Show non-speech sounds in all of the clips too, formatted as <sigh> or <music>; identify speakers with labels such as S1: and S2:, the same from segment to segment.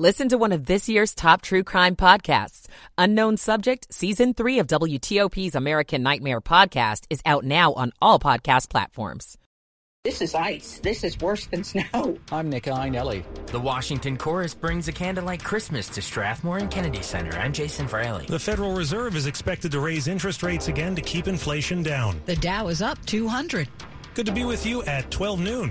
S1: Listen to one of this year's top true crime podcasts. Unknown Subject, Season 3 of WTOP's American Nightmare podcast is out now on all podcast platforms.
S2: This is ice. This is worse than snow.
S3: I'm Nick Iannelli.
S4: The Washington Chorus brings a candlelight Christmas to Strathmore and Kennedy Center. I'm Jason Fraley.
S5: The Federal Reserve is expected to raise interest rates again to keep inflation down.
S6: The Dow is up 200.
S5: Good to be with you at 12 noon.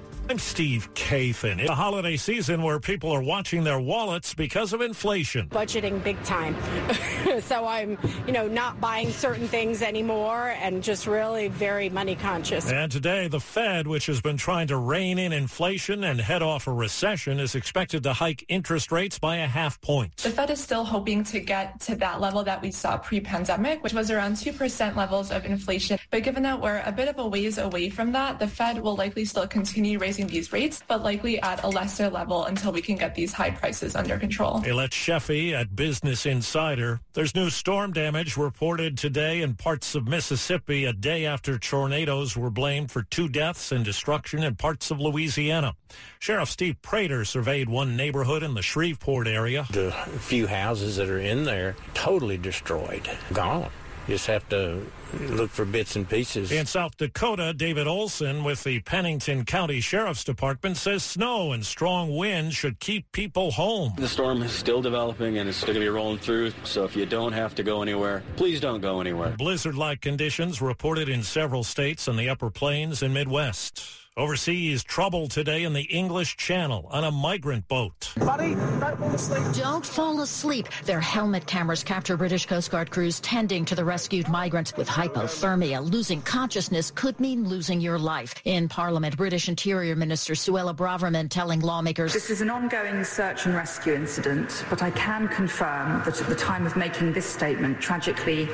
S5: I'm Steve Kathan. It's a holiday season where people are watching their wallets because of inflation.
S7: Budgeting big time. <laughs> so I'm, you know, not buying certain things anymore and just really very money conscious.
S5: And today, the Fed, which has been trying to rein in inflation and head off a recession, is expected to hike interest rates by a half point.
S8: The Fed is still hoping to get to that level that we saw pre-pandemic, which was around 2% levels of inflation. But given that we're a bit of a ways away from that, the Fed will likely still continue raising these rates, but likely at a lesser level until we can get these high prices under control.
S5: Ayelet Sheffey at Business Insider. There's new storm damage reported today in parts of Mississippi a day after tornadoes were blamed for two deaths and destruction in parts of Louisiana. Sheriff Steve Prator surveyed one neighborhood in the Shreveport area.
S9: The few houses that are in there totally destroyed, gone. You just have to look for bits and pieces.
S5: In South Dakota, David Olson with the Pennington County Sheriff's Department says snow and strong winds should keep people home.
S10: The storm is still developing and it's still going to be rolling through, so if you don't have to go anywhere, please don't go anywhere.
S5: Blizzard-like conditions reported in several states in the upper plains and Midwest. Overseas, trouble today in the English Channel on a migrant boat.
S11: Buddy, don't fall asleep.
S6: Don't fall asleep. Their helmet cameras capture British Coast Guard crews tending to the rescued migrants with hypothermia. Losing consciousness could mean losing your life. In Parliament, British Interior Minister Suella Braverman telling lawmakers
S12: This is an ongoing search and rescue incident, but I can confirm that at the time of making this statement, tragically,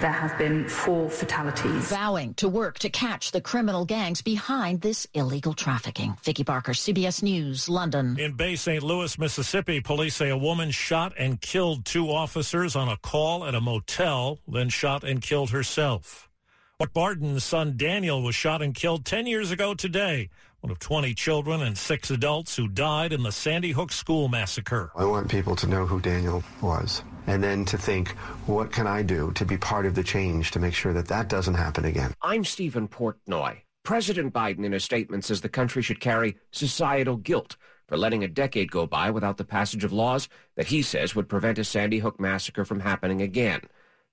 S12: there have been four fatalities.
S6: Vowing to work to catch the criminal gangs behind this illegal trafficking. Vicki Barker, CBS News, London.
S5: In Bay St. Louis, Mississippi, police say a woman shot and killed two officers on a call at a motel, then shot and killed herself. What Barden's son Daniel was shot and killed 10 years ago today. One of 20 children and six adults who died in the Sandy Hook school massacre.
S13: I want people to know who Daniel was and then to think, what can I do to be part of the change to make sure that that doesn't happen again?
S14: I'm Stephen Portnoy. President Biden, in a statement, says the country should carry societal guilt for letting a decade go by without the passage of laws that he says would prevent a Sandy Hook massacre from happening again.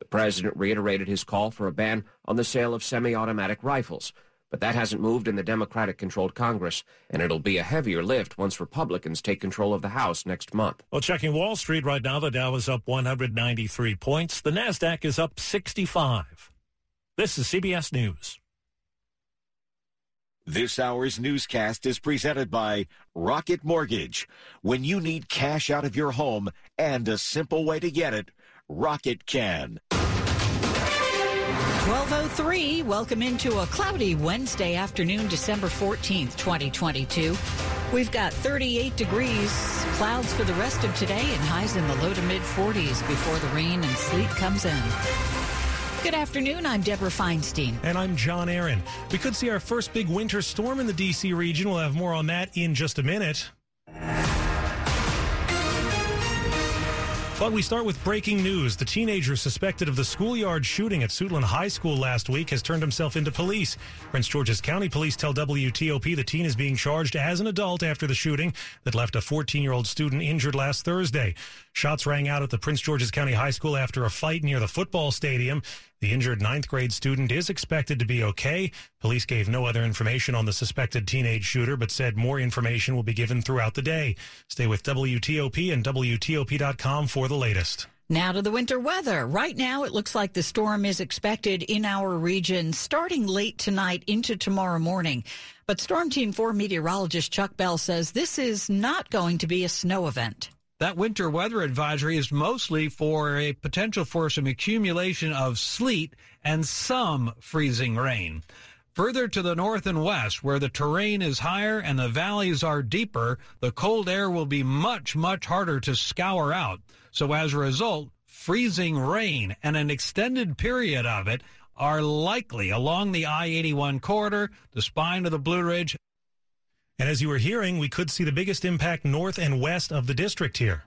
S14: The president reiterated his call for a ban on the sale of semi-automatic rifles, but that hasn't moved in the Democratic-controlled Congress, and it'll be a heavier lift once Republicans take control of the House next month.
S5: Well, checking Wall Street right now, the Dow is up 193 points. The Nasdaq is up 65. This is CBS News.
S15: This hour's newscast is presented by Rocket Mortgage. When you need cash out of your home and a simple way to get it, Rocket can.
S6: 1203, welcome into a cloudy Wednesday afternoon, December 14th, 2022. We've got 38 degrees, clouds for the rest of today, and highs in the low to mid 40s before the rain and sleet comes in. Good afternoon. I'm Deborah Feinstein.
S5: And I'm John Aaron. We could see our first big winter storm in the D.C. region. We'll have more on that in just a minute. But we start with breaking news. The teenager suspected of the schoolyard shooting at Suitland High School last week has turned himself into police. Prince George's County Police tell WTOP the teen is being charged as an adult after the shooting that left a 14 year old student injured last Thursday. Shots rang out at the Prince George's County High School after a fight near the football stadium. The injured ninth grade student is expected to be okay. Police gave no other information on the suspected teenage shooter, but said more information will be given throughout the day. Stay with WTOP and WTOP.com for the latest.
S6: Now to the winter weather. Right now, it looks like the storm is expected in our region starting late tonight into tomorrow morning. But Storm Team 4 meteorologist Chuck Bell says this is not going to be a snow event.
S16: That winter weather advisory is mostly for a potential for some accumulation of sleet and some freezing rain. Further to the north and west, where the terrain is higher and the valleys are deeper, the cold air will be much, much harder to scour out. So as a result, freezing rain and an extended period of it are likely along the I 81 corridor, the spine of the Blue Ridge.
S17: And as you were hearing, we could see the biggest impact north and west of the district here.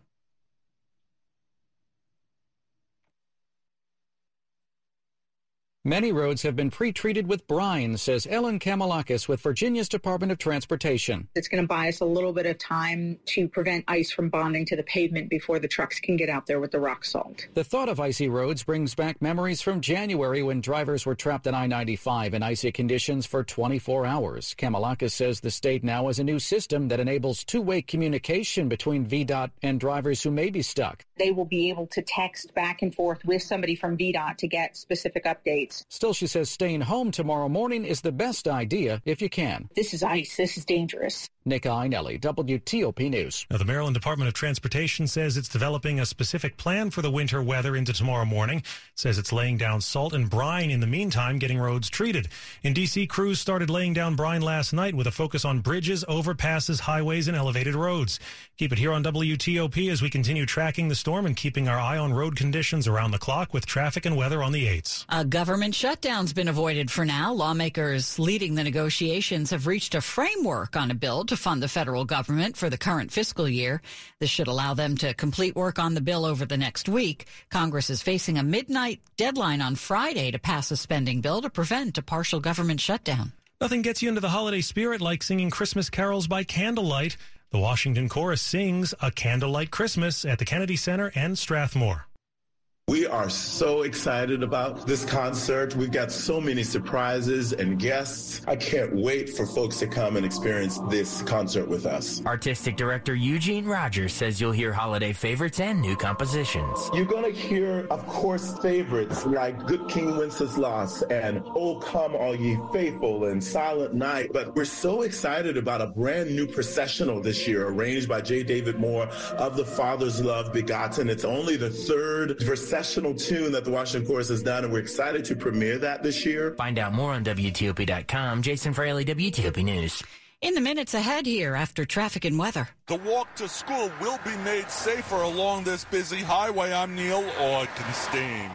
S13: Many roads have been pre-treated with brine, says Ellen Kamilakis with Virginia's Department of Transportation.
S2: It's going to buy us a little bit of time to prevent ice from bonding to the pavement before the trucks can get out there with the rock salt.
S13: The thought of icy roads brings back memories from January when drivers were trapped on I-95 in icy conditions for 24 hours. Kamilakis says the state now has a new system that enables two-way communication between VDOT and drivers who may be stuck.
S2: They will be able to text back and forth with somebody from VDOT to get specific updates.
S13: Still, she says staying home tomorrow morning is the best idea if you can.
S2: This is ice. This is dangerous.
S13: Nick Iannelli, WTOP News.
S17: Now, the Maryland Department of Transportation says it's developing a specific plan for the winter weather into tomorrow morning. It says it's laying down salt and brine in the meantime, getting roads treated. In D.C., crews started laying down brine last night with a focus on bridges, overpasses, highways, and elevated roads. Keep it here on WTOP as we continue tracking the storm and keeping our eye on road conditions around the clock with traffic and weather on the 8s.
S6: A government shutdown's been avoided for now. Lawmakers leading the negotiations have reached a framework on a bill to fund the federal government for the current fiscal year. This should allow them to complete work on the bill over the next week. Congress is facing a midnight deadline on Friday to pass a spending bill to prevent a partial government shutdown.
S17: Nothing gets you into the holiday spirit like singing Christmas carols by candlelight. The Washington Chorus sings A Candlelight Christmas at the Kennedy Center and Strathmore.
S18: We are so excited about this concert. We've got so many surprises and guests. I can't wait for folks to come and experience this concert with us.
S4: Artistic director Eugene Rogers says you'll hear holiday favorites and new compositions.
S18: You're going to hear, of course, favorites like Good King Wenceslas and Oh Come All Ye Faithful and Silent Night. But we're so excited about a brand new processional this year arranged by J. David Moore of the Father's Love Begotten. It's only the third processional tune that the Washington Chorus has done, and we're excited to premiere that this year.
S4: Find out more on WTOP.com. Jason Fraley, WTOP News.
S6: In the minutes ahead here after traffic and weather.
S19: The walk to school will be made safer along this busy highway. I'm Neil Augenstein.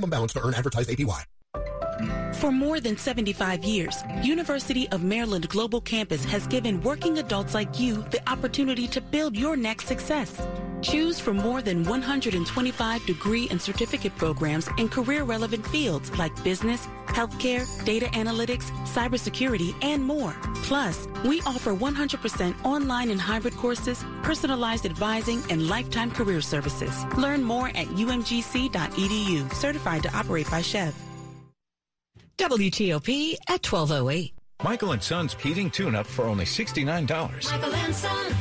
S20: minimum balance to earn advertised APY.
S21: For more than 75 years, University of Maryland Global Campus has given working adults like you the opportunity to build your next success. Choose from more than 125 degree and certificate programs in career relevant fields like business, healthcare, data analytics, cybersecurity, and more. Plus, we offer 100% online and hybrid courses, personalized advising, and lifetime career services. Learn more at umgc.edu, certified to operate by SCHEV.
S6: WTOP at 1208.
S22: Michael and Son's heating tune-up for only $69.
S6: Michael and Son.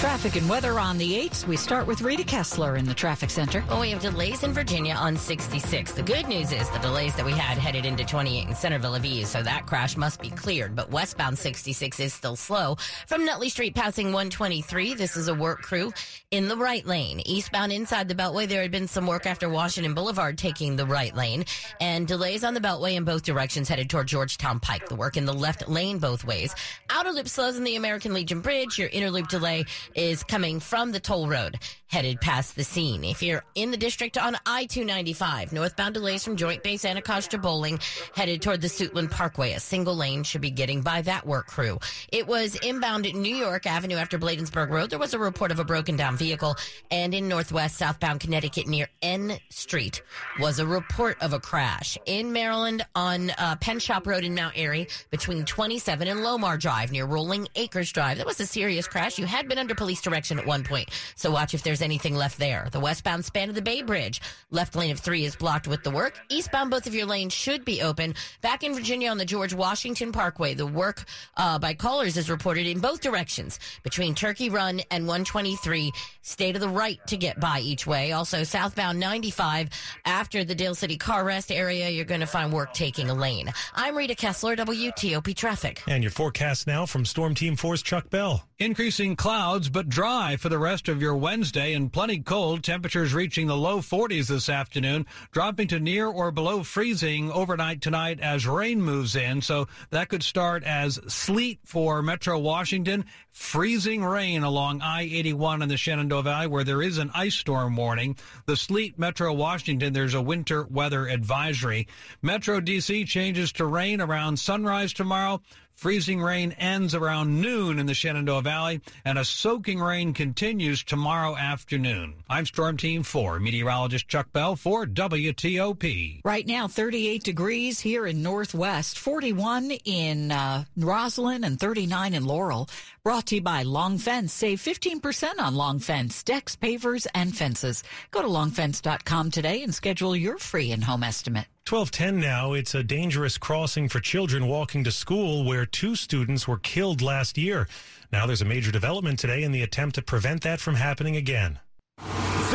S6: Traffic and weather on the 8s. We start with Rita Kessler in the traffic center.
S23: Well, we have delays in Virginia on 66. The good news is the delays that we had headed into 28 in Centreville of so that crash must be cleared. But westbound 66 is still slow. From Nutley Street passing 123, this is a work crew in the right lane. Eastbound inside the Beltway, there had been some work after Washington Boulevard taking the right lane, and delays on the Beltway in both directions headed toward Georgetown Pike. The work in the left lane both ways. Outer loop slows in the American Legion Bridge. Your inner loop delay is coming from the toll road headed past the scene. If you're in the district on I-295, northbound delays from Joint Base Anacostia Bolling headed toward the Suitland Parkway. A single lane should be getting by that work crew. It was inbound at New York Avenue after Bladensburg Road. There was a report of a broken down vehicle and in northwest southbound Connecticut near N Street was a report of a crash. In Maryland on uh, Penn Shop Road in Mount Airy between 27 and Lomar Drive near Rolling Acres Drive. That was a serious crash. You had been under police direction at one point. So watch if there's anything left there. The westbound span of the Bay Bridge. Left lane of three is blocked with the work. Eastbound, both of your lanes should be open. Back in Virginia on the George Washington Parkway, the work uh, by callers is reported in both directions between Turkey Run and 123. Stay to the right to get by each way. Also, southbound 95 after the Dale City car rest area, you're going to find work taking a lane. I'm Rita Kessler, WTOP Traffic.
S17: And your forecast now from Storm Team 4's Chuck Bell.
S16: Increasing clouds, but dry for the rest of your Wednesday and plenty cold. Temperatures reaching the low 40s this afternoon, dropping to near or below freezing overnight tonight as rain moves in. So that could start as sleet for Metro Washington, freezing rain along I-81 in the Shenandoah Valley where there is an ice storm warning. The sleet Metro Washington, there's a winter weather advisory. Metro DC changes to rain around sunrise tomorrow. Freezing rain ends around noon in the Shenandoah Valley, and a soaking rain continues tomorrow afternoon. I'm Storm Team 4, meteorologist Chuck Bell for WTOP.
S6: Right now, 38 degrees here in Northwest, 41 in uh, Rosslyn, and 39 in Laurel. Brought to you by Long Fence. Save 15% on Long Fence, decks, pavers, and fences. Go to longfence.com today and schedule your free in-home estimate.
S17: 1210 now. It's a dangerous crossing for children walking to school where two students were killed last year. Now there's a major development today in the attempt to prevent that from happening again.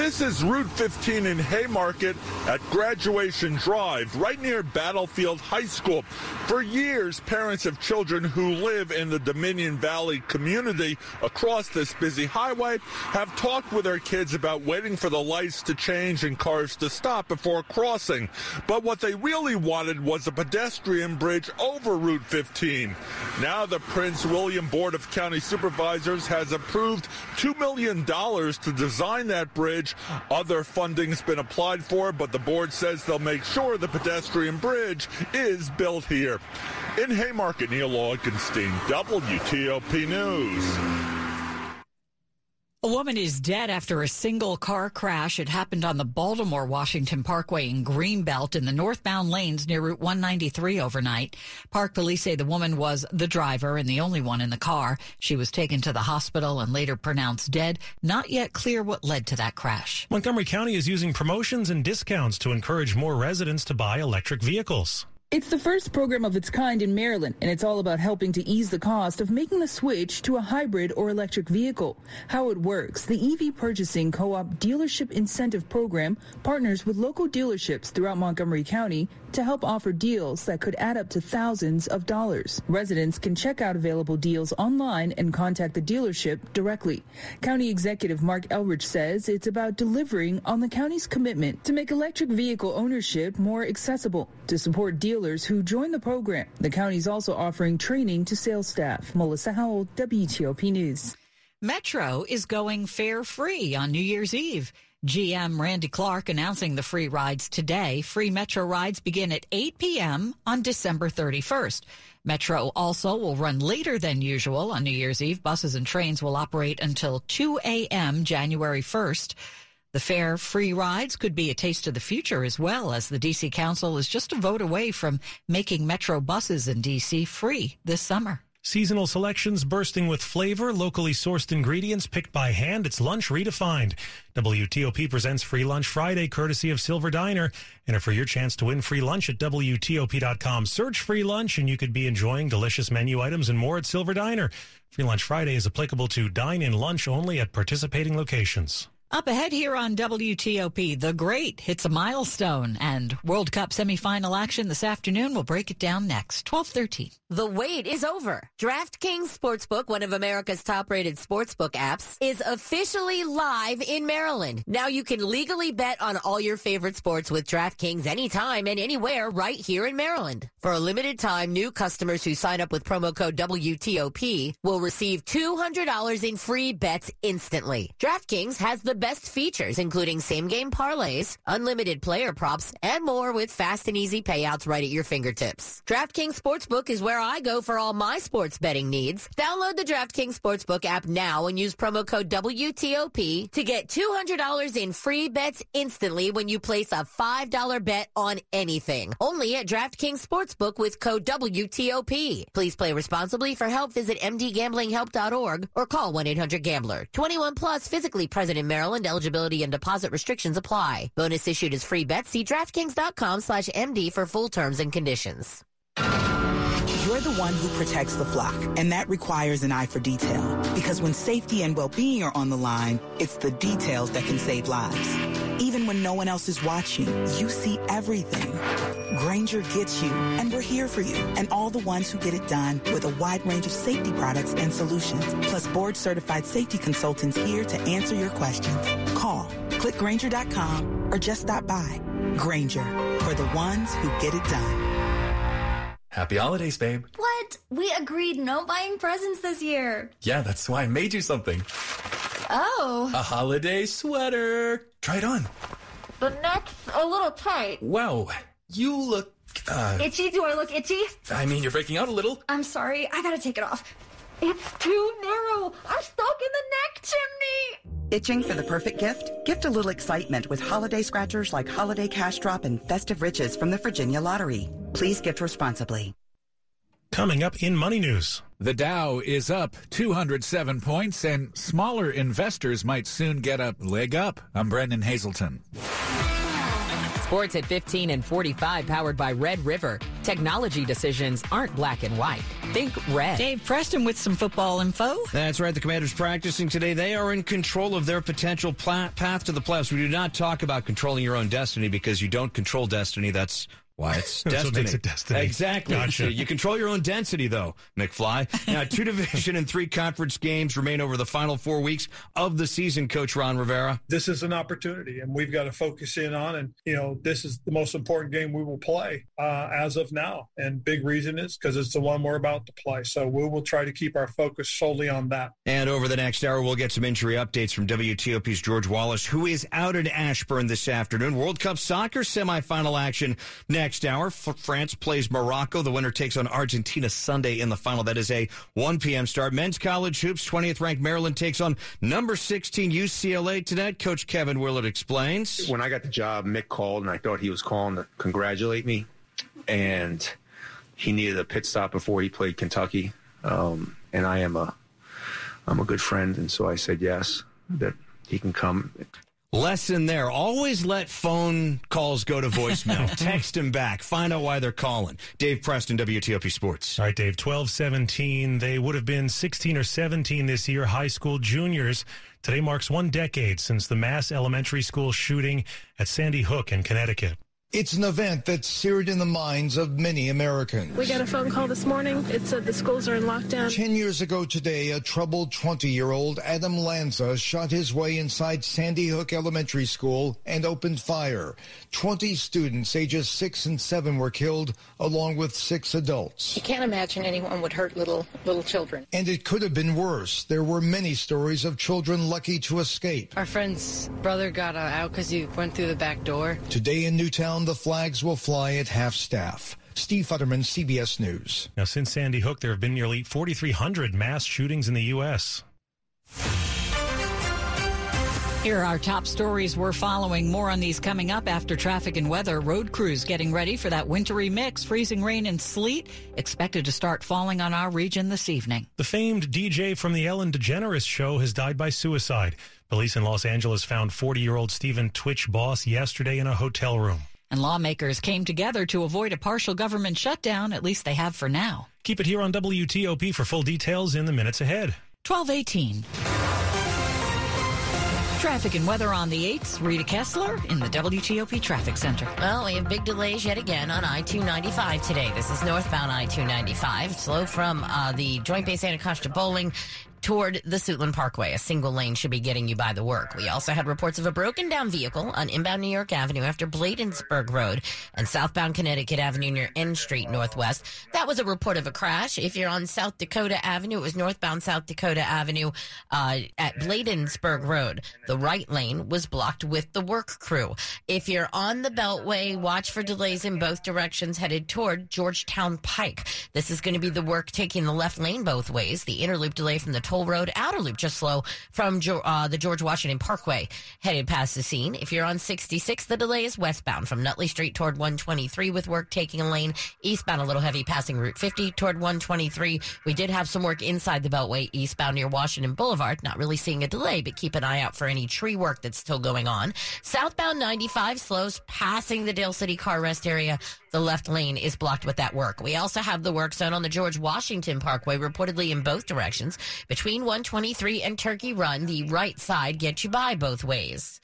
S19: This is Route 15 in Haymarket at Graduation Drive, right near Battlefield High School. For years, parents of children who live in the Dominion Valley community across this busy highway have talked with their kids about waiting for the lights to change and cars to stop before crossing. But what they really wanted was a pedestrian bridge over Route 15. Now the Prince William Board of County Supervisors has approved $2 million to design that bridge other funding's been applied for, but the board says they'll make sure the pedestrian bridge is built here. In Haymarket, Neil Augenstein, WTOP News.
S6: A woman is dead after a single car crash. It happened on the Baltimore Washington Parkway in Greenbelt in the northbound lanes near Route 193 overnight. Park police say the woman was the driver and the only one in the car. She was taken to the hospital and later pronounced dead. Not yet clear what led to that crash.
S17: Montgomery County is using promotions and discounts to encourage more residents to buy electric vehicles.
S24: It's the first program of its kind in Maryland, and it's all about helping to ease the cost of making the switch to a hybrid or electric vehicle. How it works, the EV Purchasing Co-op Dealership Incentive Program partners with local dealerships throughout Montgomery County to help offer deals that could add up to thousands of dollars. Residents can check out available deals online and contact the dealership directly. County Executive Marc Elrich says it's about delivering on the county's commitment to make electric vehicle ownership more accessible. To support dealers who join the program, the county is also offering training to sales staff. Melissa Howell, WTOP News.
S6: Metro is going fare free on New Year's Eve. GM Randy Clarke announcing the free rides today. Free Metro rides begin at 8 p.m. on December 31st. Metro also will run later than usual on New Year's Eve. Buses and trains will operate until 2 a.m. January 1st. The fare free rides could be a taste of the future as well as the DC Council is just a vote away from making Metro buses in DC free this summer.
S17: Seasonal selections bursting with flavor, locally sourced ingredients picked by hand. It's lunch redefined. WTOP presents Free Lunch Friday, courtesy of Silver Diner. Enter for your chance to win free lunch at WTOP.com. Search free lunch and you could be enjoying delicious menu items and more at Silver Diner. Free Lunch Friday is applicable to dine in lunch only at participating locations.
S6: Up ahead here on WTOP, the great hits a milestone and World Cup semifinal action this afternoon. We'll break it down next. 1213.
S23: The wait is over. DraftKings Sportsbook, one of America's top rated sportsbook apps, is officially live in Maryland. Now you can legally bet on all your favorite sports with DraftKings anytime and anywhere right here in Maryland. For a limited time, new customers who sign up with promo code WTOP will receive $200 in free bets instantly. DraftKings has the best features, including same game parlays, unlimited player props, and more with fast and easy payouts right at your fingertips. DraftKings Sportsbook is where I go for all my sports betting needs. Download the DraftKings Sportsbook app now and use promo code WTOP to get $200 in free bets instantly when you place a $5 bet on anything. Only at DraftKings Sportsbook with code WTOP. Please play responsibly. For help, visit mdgamblinghelp.org or call 1-800-GAMBLER. 21 plus, physically present in Maryland. And eligibility and deposit restrictions apply. Bonus issued as free bets. See DraftKings.com slash MD for full terms and conditions.
S25: You're the one who protects the flock, and that requires an eye for detail. Because when safety and well-being are on the line, it's the details that can save lives. Even when no one else is watching, you see everything. Grainger gets you, and we're here for you, and all the ones who get it done with a wide range of safety products and solutions, plus board-certified safety consultants here to answer your questions. Call, clickgrainger.com, or just stop by. Grainger, for the ones who get it done.
S26: Happy holidays, babe.
S27: What? We agreed no buying presents this year.
S26: Yeah, that's why I made you something.
S27: Oh.
S26: A holiday sweater. Try it on.
S27: The neck's a little tight.
S26: Wow. You look. Uh,
S27: itchy? Do I look itchy?
S26: I mean, you're breaking out a little.
S27: I'm sorry. I gotta take it off. It's too narrow. I'm stuck in the neck chimney.
S12: Itching for the perfect gift? Gift a little excitement with holiday scratchers like Holiday Cash Drop and Festive Riches from the Virginia Lottery. Please gift responsibly.
S17: Coming up in Money News.
S22: The Dow is up 207 points, and smaller investors might soon get a leg up. I'm Brennan Haselton.
S28: Sports at 15 and 45, powered by Red River. Technology decisions aren't black and white. Think red.
S6: Dave Preston with some football info.
S29: That's right. The Commanders practicing today. They are in control of their potential pla- path to the playoffs. We do not talk about controlling your own destiny because you don't control destiny. That's why it's <laughs> destiny.
S17: what makes it destiny.
S29: Exactly.
S17: Gotcha.
S29: So you control your own density, though, McFly. Now, two <laughs> division and three conference games remain over the final four weeks of the season, Coach Ron Rivera.
S7: This is an opportunity, and we've got to focus in on. And you know, this is the most important game we will play uh, as of now. And big reason is because it's the one we're about to play. So we will try to keep our focus solely on that.
S29: And over the next hour, we'll get some injury updates from WTOP's George Wallace, who is out in Ashburn this afternoon. World Cup soccer semifinal action next hour. F- France plays Morocco. The winner takes on Argentina Sunday in the final. That is a 1 p.m. start. Men's college hoops, 20th ranked Maryland takes on number 16 UCLA tonight. Coach Kevin Willard explains.
S30: When I got the job, Mick called and I thought he was calling to congratulate me. And he needed a pit stop before he played Kentucky. Um, and I am a, I'm a good friend. And so I said yes, that he can come.
S29: Lesson there. Always let phone calls go to voicemail. <laughs> Text them back. Find out why they're calling. Dave Preston, WTOP Sports.
S17: All right, Dave, 12 17. They would have been 16 or 17 this year, high school juniors. Today marks one decade since the mass elementary school shooting at Sandy Hook in Connecticut.
S31: It's an event that's seared in the minds of many Americans.
S32: We got a phone call this morning. It said the schools are in lockdown.
S31: Ten years ago today, a troubled 20 year old Adam Lanza shot his way inside Sandy Hook Elementary School and opened fire. 20 students ages six and seven were killed, along with six adults.
S33: You can't imagine anyone would hurt little little children.
S31: And it could have been worse. There were many stories of children lucky to escape.
S34: Our friend's brother got uh, out because he went through the back door.
S31: Today in Newtown, the flags will fly at half staff. Steve Futterman, CBS News.
S17: Now, since Sandy Hook, there have been nearly 4,300 mass shootings in the U.S.
S6: Here are our top stories we're following. More on these coming up after traffic and weather. Road crews getting ready for that wintry mix. Freezing rain and sleet expected to start falling on our region this evening.
S17: The famed DJ from the Ellen DeGeneres show has died by suicide. Police in Los Angeles found 40 year old Stephen Twitch Boss yesterday in a hotel room.
S6: And lawmakers came together to avoid a partial government shutdown. At least they have for now.
S17: Keep it here on WTOP for full details in the minutes ahead.
S6: 1218. Traffic and weather on the 8th. Rita Kessler in the WTOP Traffic Center.
S23: Well, we have big delays yet again on I 295 today. This is northbound I 295. Slow from uh, the Joint Base Anacostia Bolling toward the Suitland Parkway. A single lane should be getting you by the work. We also had reports of a broken down vehicle on inbound New York Avenue after Bladensburg Road and southbound Connecticut Avenue near N Street Northwest. That was a report of a crash. If you're on South Dakota Avenue, it was northbound South Dakota Avenue uh, at Bladensburg Road. The right lane was blocked with the work crew. If you're on the Beltway, watch for delays in both directions headed toward Georgetown Pike. This is going to be the work taking the left lane both ways. The inner loop delay from the toll road, outer loop just slow from uh, the George Washington Parkway headed past the scene. If you're on 66, the delay is westbound from Nutley Street toward 123 with work taking a lane eastbound a little heavy passing Route 50 toward 123. We did have some work inside the Beltway eastbound near Washington Boulevard. Not really seeing a delay, but keep an eye out for any tree work that's still going on. Southbound 95 slows passing the Dale City car rest area. The left lane is blocked with that work. We also have the work zone on the George Washington Parkway, reportedly in both directions. Between 123 and Turkey Run, the right side gets you by both ways.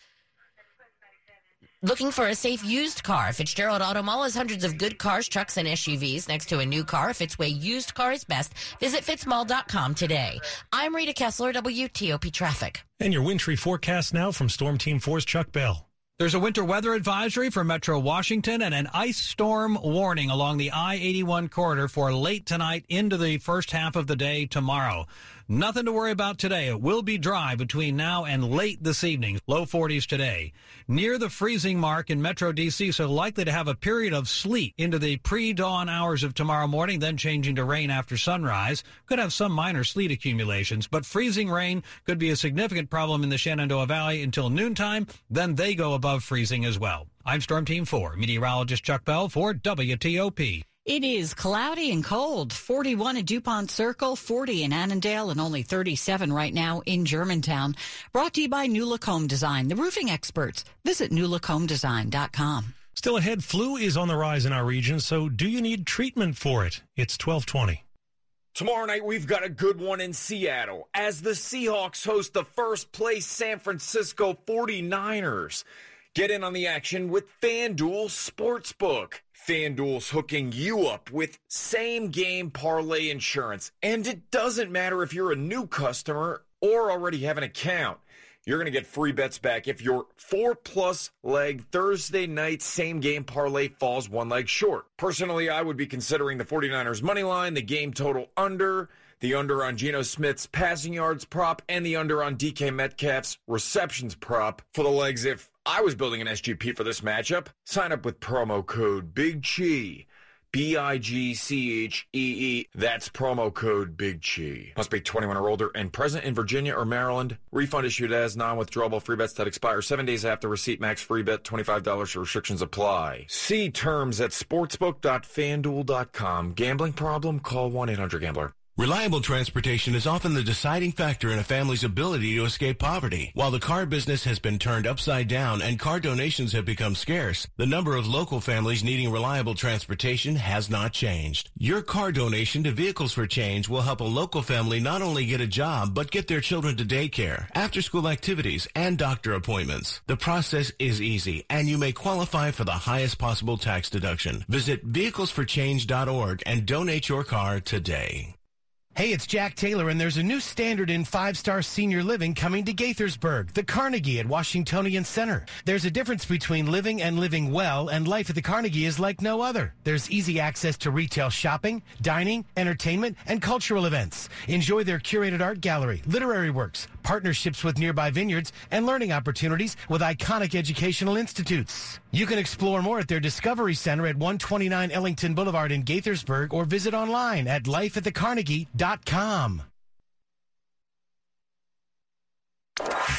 S23: Looking for a safe used car? Fitzgerald Auto Mall has hundreds of good cars, trucks, and SUVs next to a new car. If it's way used car is best, visit fitzmall.com today. I'm Rita Kessler, WTOP Traffic.
S17: And your wintry forecast now from Storm Team 4's Chuck Bell.
S16: There's a winter weather advisory for Metro Washington and an ice storm warning along the I 81 corridor for late tonight into the first half of the day tomorrow. Nothing to worry about today. It will be dry between now and late this evening. Low 40s today. Near the freezing mark in Metro DC, so likely to have a period of sleet into the pre-dawn hours of tomorrow morning, then changing to rain after sunrise. Could have some minor sleet accumulations, but freezing rain could be a significant problem in the Shenandoah Valley until noontime. Then they go above freezing as well. I'm Storm Team 4, meteorologist Chuck Bell for WTOP.
S6: It is cloudy and cold. 41 at DuPont Circle, 40 in Annandale, and only 37 right now in Germantown. Brought to you by New Look Home Design, the roofing experts. Visit newlookhomedesign.com.
S17: Still ahead, flu is on the rise in our region, so do you need treatment for it? It's 1220.
S35: Tomorrow night, we've got a good one in Seattle as the Seahawks host the first place San Francisco 49ers. Get in on the action with FanDuel Sportsbook. FanDuel's hooking you up with same game parlay insurance. And it doesn't matter if you're a new customer or already have an account. You're going to get free bets back if your four plus leg Thursday night same game parlay falls one leg short. Personally, I would be considering the 49ers money line, the game total under, the under on Geno Smith's passing yards prop, and the under on DK Metcalf's receptions prop for the legs if I was building an SGP for this matchup. Sign up with promo code Big Chee. B I G C H E E. That's promo code Big Chee. Must be 21 or older and present in Virginia or Maryland. Refund issued as non withdrawable free bets that expire seven days after receipt. Max free bet $25. Restrictions apply. See terms at sportsbook.fanduel.com. Gambling problem? Call 1 800 Gambler.
S36: Reliable transportation is often the deciding factor in a family's ability to escape poverty. While the car business has been turned upside down and car donations have become scarce, the number of local families needing reliable transportation has not changed. Your car donation to Vehicles for Change will help a local family not only get a job, but get their children to daycare, after school activities, and doctor appointments. The process is easy, and you may qualify for the highest possible tax deduction. Visit vehiclesforchange.org and donate your car today.
S37: Hey, it's Jack Taylor, and there's a new standard in five star senior living coming to Gaithersburg, the Carnegie at Washingtonian Center. There's a difference between living and living well, and life at the Carnegie is like no other. There's easy access to retail shopping, dining, entertainment, and cultural events. Enjoy their curated art gallery, literary works, partnerships with nearby vineyards, and learning opportunities with iconic educational institutes. You can explore more at their Discovery Center at 129 Ellington Boulevard in Gaithersburg or visit online at lifeatthecarnegie.com.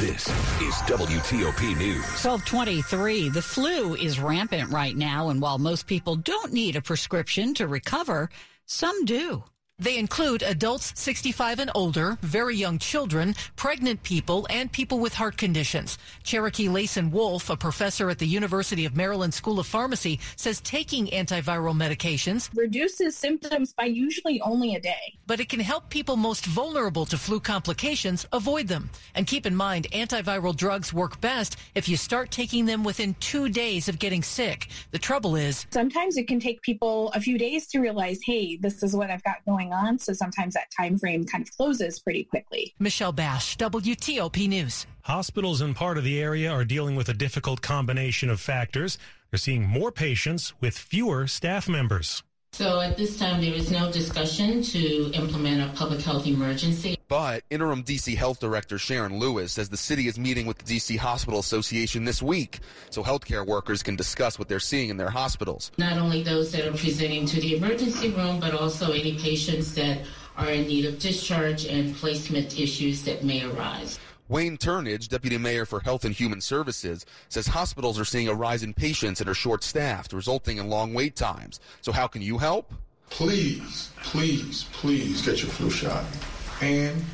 S38: This is WTOP News.
S6: 1223. The flu is rampant right now, and while most people don't need a prescription to recover, some do.
S39: They include adults 65 and older, very young children, pregnant people, and people with heart conditions. Cherokee Layson Wolf, a professor at the University of Maryland School of Pharmacy, says taking antiviral medications
S40: reduces symptoms by usually only a day.
S39: But it can help people most vulnerable to flu complications avoid them. And keep in mind, antiviral drugs work best if you start taking them within two days of getting sick. The trouble is,
S40: sometimes it can take people a few days to realize, hey, this is what I've got going going on. So sometimes that time frame kind of closes pretty quickly.
S39: Michelle Basch, WTOP News.
S17: Hospitals in part of the area are dealing with a difficult combination of factors. They're seeing more patients with fewer staff members.
S41: So at this time, there is no discussion to implement a public health emergency.
S42: But interim DC Health Director Sharon Lewis says the city is meeting with the DC Hospital Association this week so healthcare workers can discuss what they're seeing in their hospitals.
S41: Not only those that are presenting to the emergency room, but also any patients that are in need of discharge and placement issues that may arise.
S42: Wayne Turnage, Deputy Mayor for Health and Human Services, says hospitals are seeing a rise in patients and are short staffed, resulting in long wait times. So, how can you help?
S43: Please, please, please get your flu shot and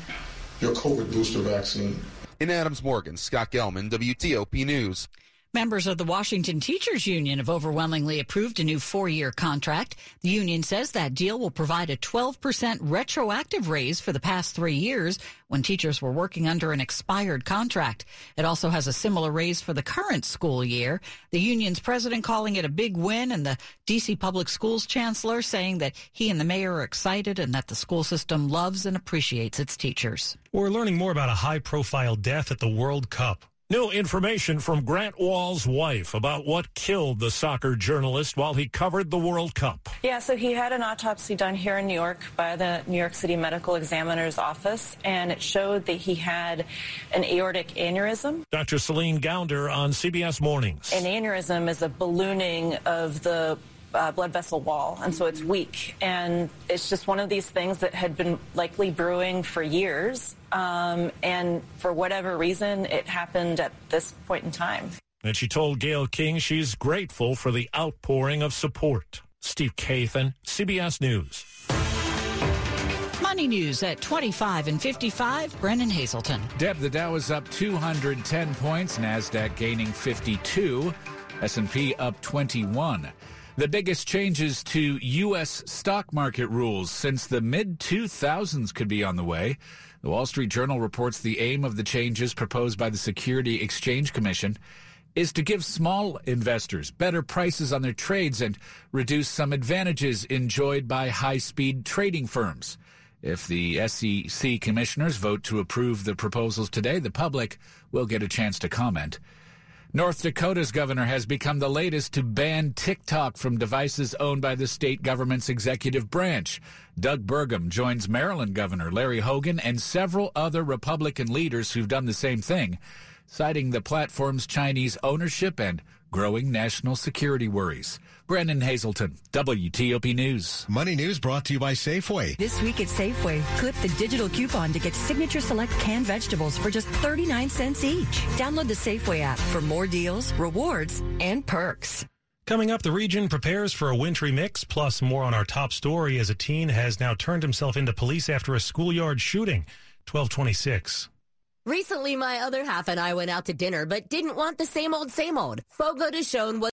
S43: your COVID booster vaccine.
S42: In Adams Morgan, Scott Gelman, WTOP News.
S6: Members of the Washington Teachers Union have overwhelmingly approved a new four year contract. The union says that deal will provide a 12% retroactive raise for the past three years when teachers were working under an expired contract. It also has a similar raise for the current school year. The union's president calling it a big win and the DC Public Schools chancellor saying that he and the mayor are excited and that the school system loves and appreciates its teachers.
S17: We're learning more about a high profile death at the World Cup.
S5: New information from Grant Wahl's wife about what killed the soccer journalist while he covered the World Cup.
S44: Yeah, so he had an autopsy done here in New York by the New York City Medical Examiner's Office, and it showed that he had an aortic aneurysm.
S5: Dr. Celine Gounder on CBS Mornings.
S44: An aneurysm is a ballooning of the uh, blood vessel wall, and so it's weak. And it's just one of these things that had been likely brewing for years. Um, and for whatever reason, it happened at this point in time.
S5: And she told Gayle King she's grateful for the outpouring of support. Steve Kathan, CBS News.
S6: Money news at 25 and 55. Brennan Haselton.
S22: Deb, the Dow is up 210 points. Nasdaq gaining 52. S&P up 21. The biggest changes to U.S. stock market rules since the mid 2000s could be on the way. The Wall Street Journal reports the aim of the changes proposed by the Security Exchange Commission is to give small investors better prices on their trades and reduce some advantages enjoyed by high speed trading firms. If the SEC commissioners vote to approve the proposals today, the public will get a chance to comment. North Dakota's governor has become the latest to ban TikTok from devices owned by the state government's executive branch. Doug Burgum joins Maryland Governor Larry Hogan and several other Republican leaders who've done the same thing, citing the platform's Chinese ownership and growing national security worries. Brennan Haselton, WTOP News.
S45: Money News brought to you by Safeway.
S46: This week at Safeway, clip the digital coupon to get Signature Select canned vegetables for just 39 cents each. Download the Safeway app for more deals, rewards, and perks.
S17: Coming up, the region prepares for a wintry mix, plus more on our top story as a teen has now turned himself into police after a schoolyard shooting. 1226.
S23: Recently, my other half and I went out to dinner, but didn't want the same old, same old. Fogo de Chão was